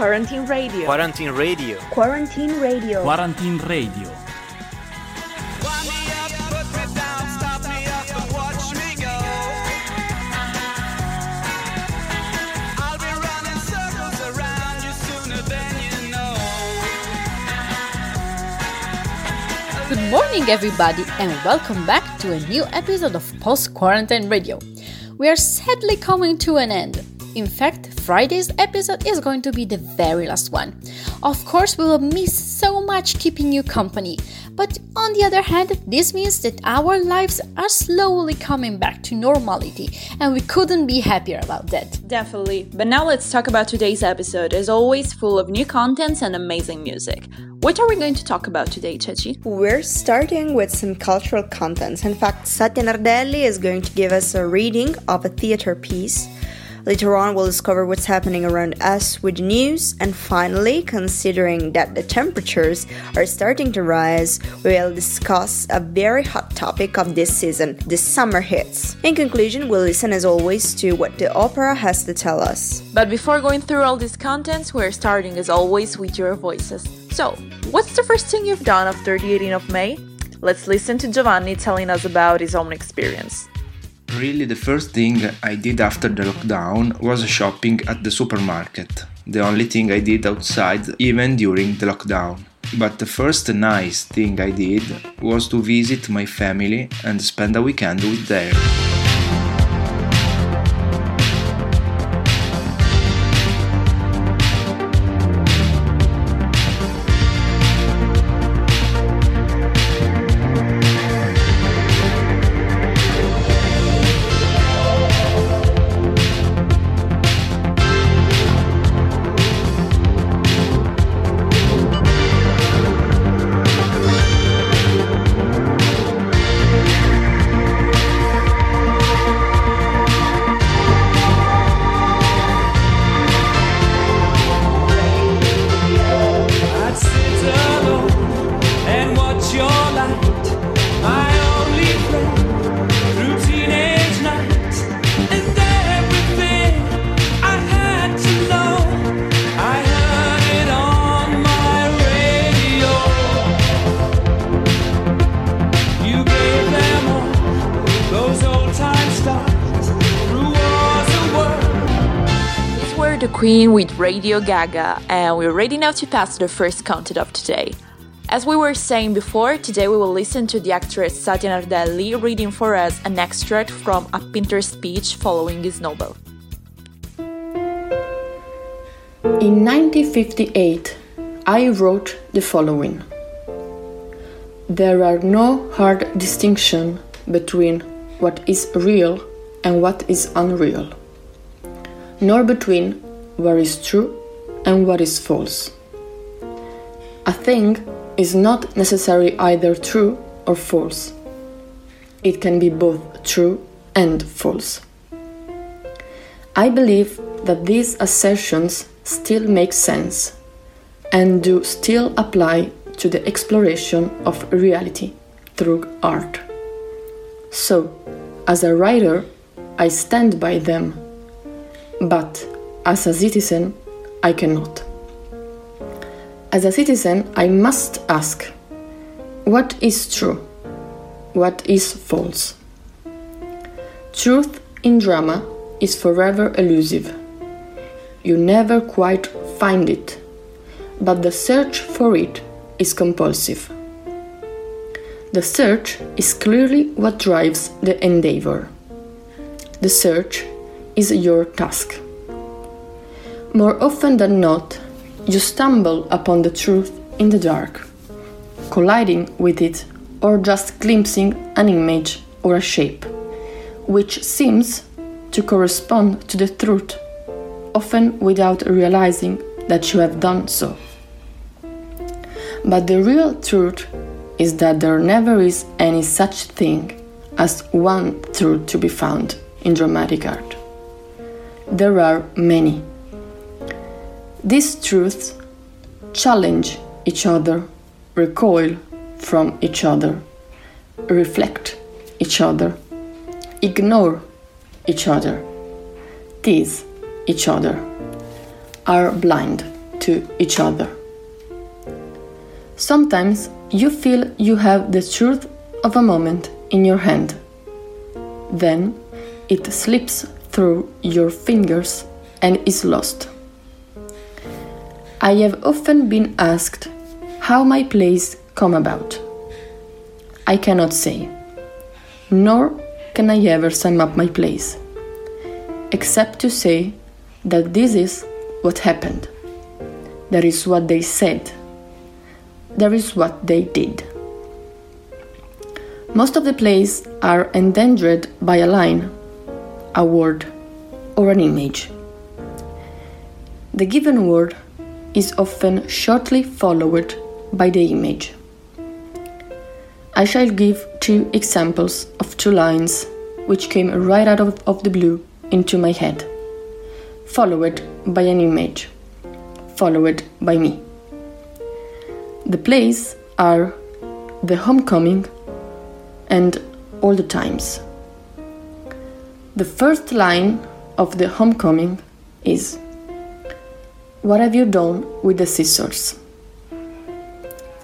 Quarantine Radio. Quarantine Radio. Quarantine Radio. Quarantine Radio. Good morning, everybody, and welcome back to a new episode of Post Quarantine Radio. We are sadly coming to an end. In fact, Friday's episode is going to be the very last one. Of course, we will miss so much keeping you company, but on the other hand, this means that our lives are slowly coming back to normality, and we couldn't be happier about that. Definitely. But now let's talk about today's episode, as always, full of new contents and amazing music. What are we going to talk about today, Ceci? We're starting with some cultural contents. In fact, Satya Nardelli is going to give us a reading of a theater piece. Later on, we'll discover what's happening around us with news. And finally, considering that the temperatures are starting to rise, we'll discuss a very hot topic of this season the summer hits. In conclusion, we'll listen as always to what the opera has to tell us. But before going through all these contents, we're starting as always with your voices. So, what's the first thing you've done after the 18th of May? Let's listen to Giovanni telling us about his own experience. Really, the first thing I did after the lockdown was shopping at the supermarket. The only thing I did outside, even during the lockdown. But the first nice thing I did was to visit my family and spend a weekend with them. Queen with Radio Gaga, and we're ready now to pass the first content of today. As we were saying before, today we will listen to the actress Satya Nardelli reading for us an extract from a painter's speech following his Nobel. In 1958, I wrote the following There are no hard distinction between what is real and what is unreal, nor between what is true and what is false. A thing is not necessarily either true or false. It can be both true and false. I believe that these assertions still make sense and do still apply to the exploration of reality through art. So, as a writer, I stand by them, but as a citizen, I cannot. As a citizen, I must ask what is true? What is false? Truth in drama is forever elusive. You never quite find it, but the search for it is compulsive. The search is clearly what drives the endeavor. The search is your task. More often than not, you stumble upon the truth in the dark, colliding with it or just glimpsing an image or a shape, which seems to correspond to the truth, often without realizing that you have done so. But the real truth is that there never is any such thing as one truth to be found in dramatic art. There are many. These truths challenge each other, recoil from each other, reflect each other, ignore each other, tease each other, are blind. to each other. Sometimes you feel you have the truth of a moment in your hand. Then it slips through your fingers and is lost. I have often been asked how my plays come about. I cannot say, nor can I ever sum up my plays, except to say that this is what happened. That is what they said. That is what they did. Most of the plays are endangered by a line, a word, or an image. The given word is often shortly followed by the image. I shall give two examples of two lines which came right out of, of the blue into my head, followed by an image, followed by me. The plays are The Homecoming and Old Times. The first line of The Homecoming is What have you done with the scissors?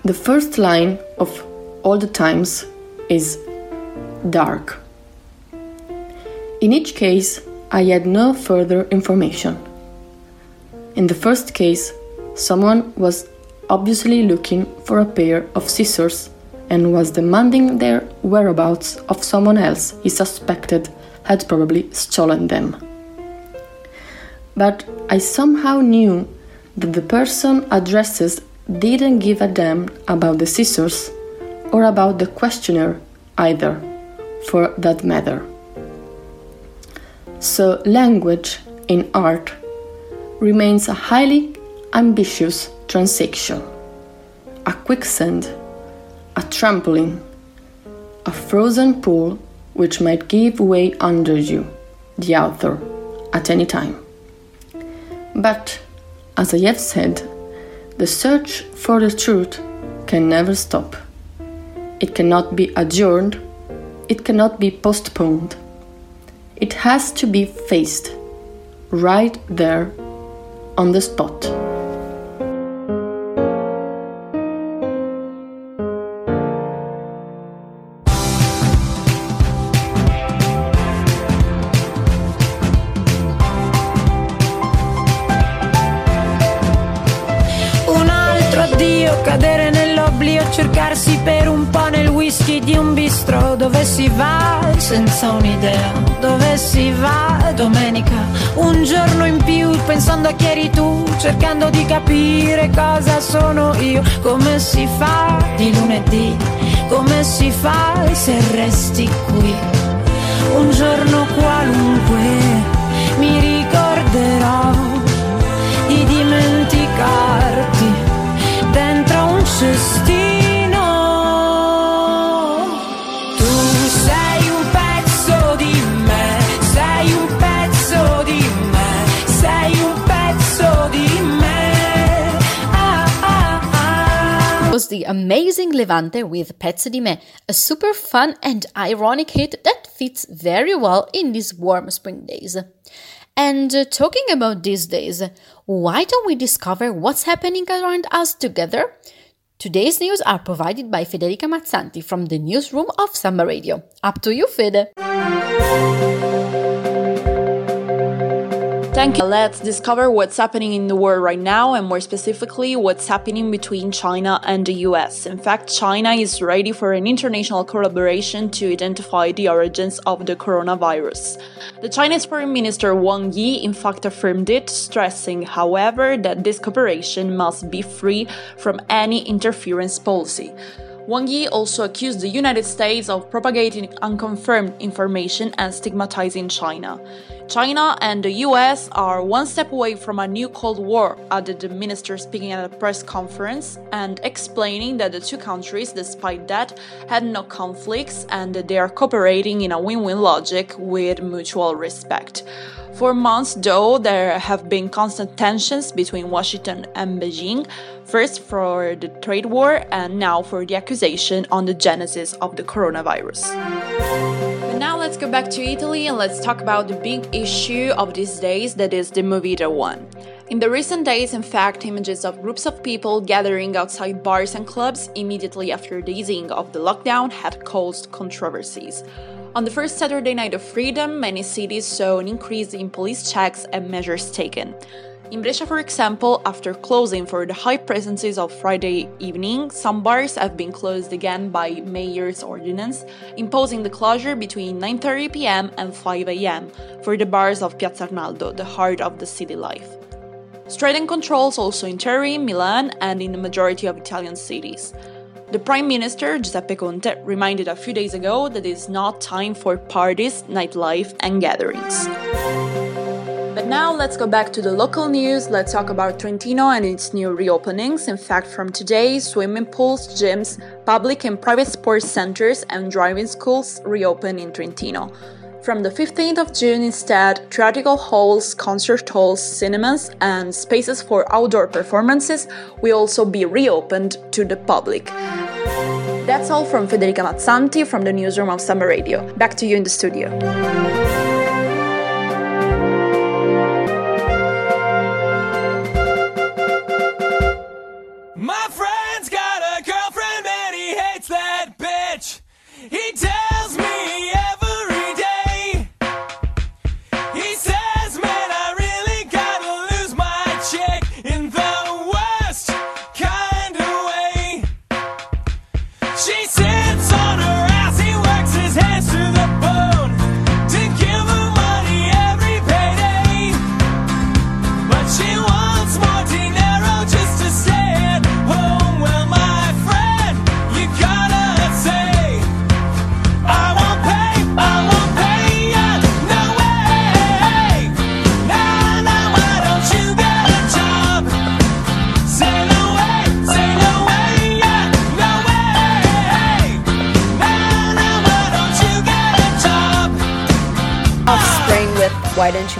The first line of Old Times is Dark. In each case, I had no further information. In the first case, someone was obviously looking for a pair of scissors and was demanding their whereabouts of someone else he suspected had probably stolen them. But I somehow knew that the person addressed didn't give a damn about the scissors or about the questioner either, for that matter. So, language in art remains a highly ambitious transaction, a quicksand, a trampoline, a frozen pool which might give way under you, the author, at any time. But, as I have said, the search for the truth can never stop. It cannot be adjourned, it cannot be postponed. It has to be faced right there on the spot. Cadere nell'oblio, cercarsi per un po' nel whisky di un bistro. Dove si va? Senza un'idea, dove si va? Domenica, un giorno in più pensando a chi eri tu, cercando di capire cosa sono io, come si fa di lunedì, come si fa se resti qui. Un giorno qualunque mi ricorderò Ah, ah, ah. was the amazing Levante with Pezzo di Me, a super fun and ironic hit that fits very well in these warm spring days. And uh, talking about these days, why don't we discover what's happening around us together? Today's news are provided by Federica Mazzanti from the newsroom of Samba Radio. Up to you, Fede! Thank you. Let's discover what's happening in the world right now and more specifically what's happening between China and the US. In fact, China is ready for an international collaboration to identify the origins of the coronavirus. The Chinese Foreign Minister Wang Yi in fact affirmed it, stressing, however, that this cooperation must be free from any interference policy. Wang Yi also accused the United States of propagating unconfirmed information and stigmatizing China. China and the US are one step away from a new Cold War, added the minister speaking at a press conference and explaining that the two countries, despite that, had no conflicts and that they are cooperating in a win win logic with mutual respect. For months, though, there have been constant tensions between Washington and Beijing, first for the trade war and now for the accusation on the genesis of the coronavirus. But now let's go back to Italy and let's talk about the big issue of these days that is the Movida one. In the recent days, in fact, images of groups of people gathering outside bars and clubs immediately after the easing of the lockdown had caused controversies. On the first Saturday night of freedom, many cities saw an increase in police checks and measures taken. In Brescia, for example, after closing for the high presences of Friday evening, some bars have been closed again by mayor's ordinance, imposing the closure between 9:30 p.m. and 5 a.m. for the bars of Piazza Arnaldo, the heart of the city life. Strident controls also in Turin, Milan, and in the majority of Italian cities. The Prime Minister, Giuseppe Conte, reminded a few days ago that it is not time for parties, nightlife, and gatherings. But now let's go back to the local news. Let's talk about Trentino and its new reopenings. In fact, from today, swimming pools, gyms, public and private sports centers, and driving schools reopen in Trentino. From the 15th of June, instead, theatrical halls, concert halls, cinemas, and spaces for outdoor performances will also be reopened to the public. That's all from Federica Mazzanti from the newsroom of Samba Radio. Back to you in the studio.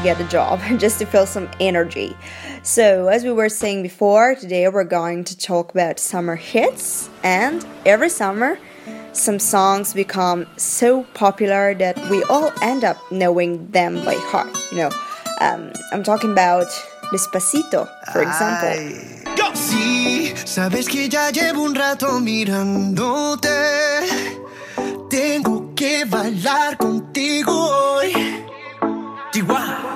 Get a Job? just to feel some energy. So, as we were saying before, today we're going to talk about summer hits, and every summer, some songs become so popular that we all end up knowing them by heart. You know, um, I'm talking about Despacito, for example. Sí, sabes que ya llevo un rato mirándote. Tengo que bailar contigo hoy. Chihuahua.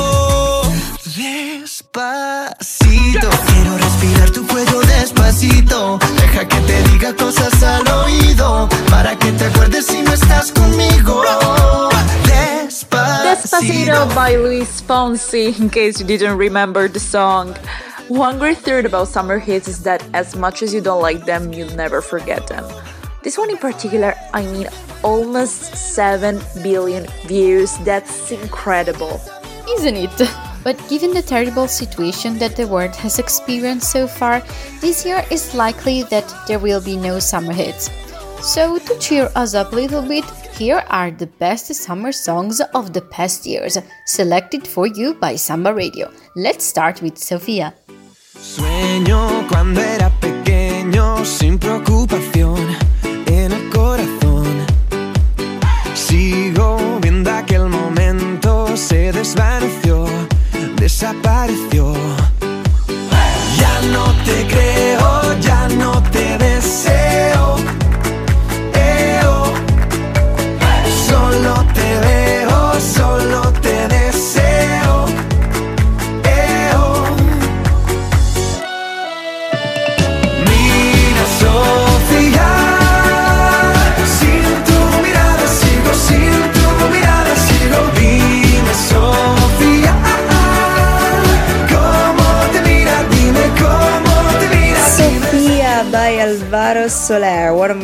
Despacito, quiero respirar tu cuello despacito. Deja que te diga cosas al oído. Para que te acuerdes si no estás conmigo. Despacito. Despacito by Luis Fonsi, in case you didn't remember the song. One great theory about summer hits is that as much as you don't like them, you'll never forget them. This one in particular, I mean, almost 7 billion views. That's incredible. Isn't it? But given the terrible situation that the world has experienced so far, this year is likely that there will be no summer hits. So, to cheer us up a little bit, here are the best summer songs of the past years, selected for you by Samba Radio. Let's start with Sofia. Sueño cuando era pequeño sin preocupación en el corazón. Sigo viendo aquel momento, se desvaneció,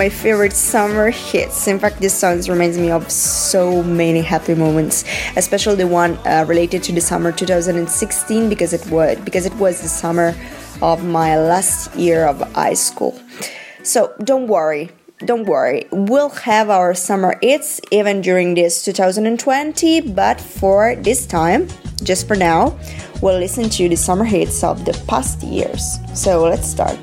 my favorite summer hits. In fact, this song reminds me of so many happy moments, especially the one uh, related to the summer 2016 because it was because it was the summer of my last year of high school. So don't worry, don't worry, we'll have our summer hits even during this 2020, but for this time, just for now, we'll listen to the summer hits of the past years. So let's start.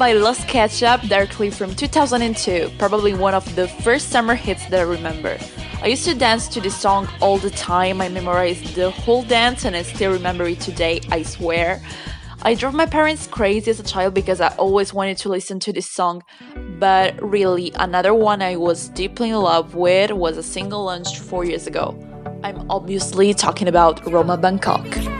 By Las Ketchup directly from 2002, probably one of the first summer hits that I remember. I used to dance to this song all the time. I memorized the whole dance and I still remember it today, I swear. I drove my parents crazy as a child because I always wanted to listen to this song. But really, another one I was deeply in love with was a single launched four years ago. I'm obviously talking about Roma Bangkok.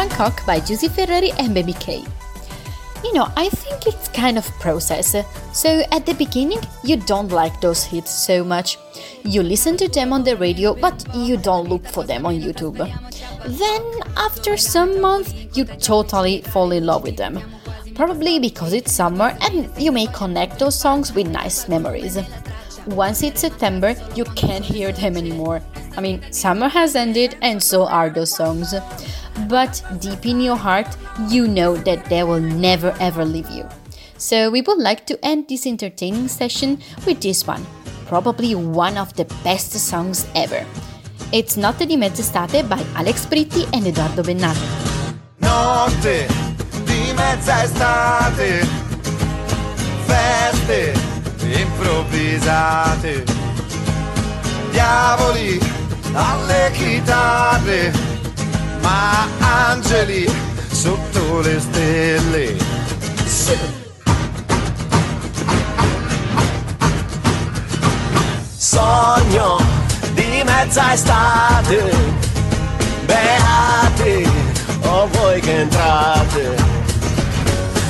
Bangkok by Giusy Ferreri and Baby K. You know, I think it's kind of process. So at the beginning, you don't like those hits so much. You listen to them on the radio, but you don't look for them on YouTube. Then, after some months, you totally fall in love with them. Probably because it's summer and you may connect those songs with nice memories. Once it's September, you can't hear them anymore. I mean, summer has ended and so are those songs. But deep in your heart, you know that they will never ever leave you. So we would like to end this entertaining session with this one, probably one of the best songs ever. It's Notte di Mezz'estate by Alex Britti and Edoardo Bennato. Notte di mezza estate, feste improvvisate, diavoli alle chitarre, ma angeli sotto le stelle. Sì. Sogno di mezza estate, beate o voi che entrate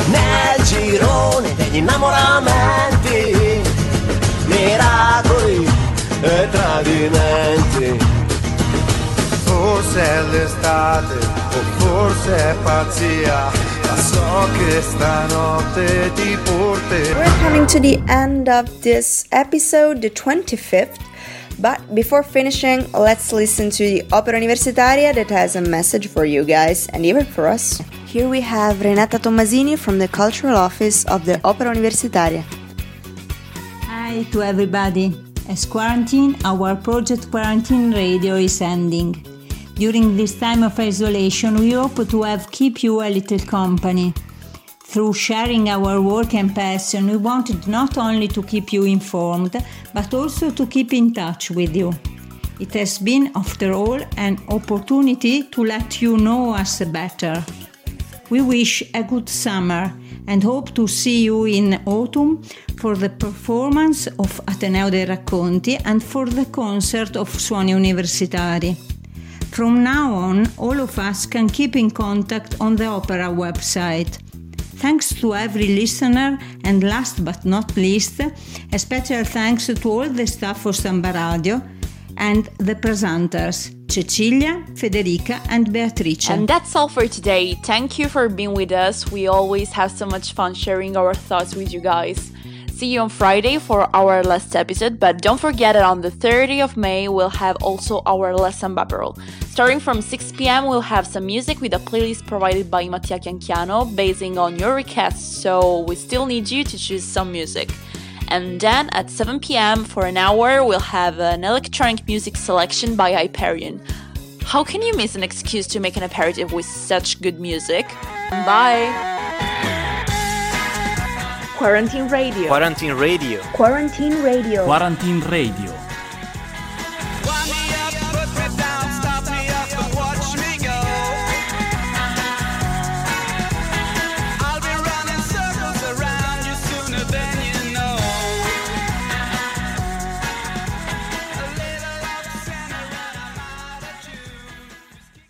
nel girone degli innamoramenti, miracoli e tradimenti. Forse è l'estate o forse è pazzia, ma so che stanotte ti porterò. We're coming to the end of this episode, the 25th. But before finishing, let's listen to the Opera Universitaria that has a message for you guys and even for us. Here we have Renata Tommasini from the Cultural Office of the Opera Universitaria. Hi to everybody. As quarantine, our project Quarantine Radio is ending. During this time of isolation, we hope to have keep you a little company. Through sharing our work and passion, we wanted not only to keep you informed, but also to keep in touch with you. It has been, after all, an opportunity to let you know us better. We wish a good summer and hope to see you in autumn for the performance of Ateneo dei Racconti and for the concert of Suoni Universitari. From now on, all of us can keep in contact on the opera website. Thanks to every listener, and last but not least, a special thanks to all the staff of Samba Radio, and the presenters Cecilia, Federica, and Beatrice. And that's all for today. Thank you for being with us. We always have so much fun sharing our thoughts with you guys. See you on Friday for our last episode, but don't forget that on the 30th of May we'll have also our lesson Babel. Starting from 6 pm, we'll have some music with a playlist provided by Mattia Chianchiano basing on your requests, so we still need you to choose some music. And then at 7 pm for an hour, we'll have an electronic music selection by Hyperion. How can you miss an excuse to make an aperitif with such good music? Bye! Quarantine Radio. Quarantine Radio. Quarantine Radio. Quarantine Radio.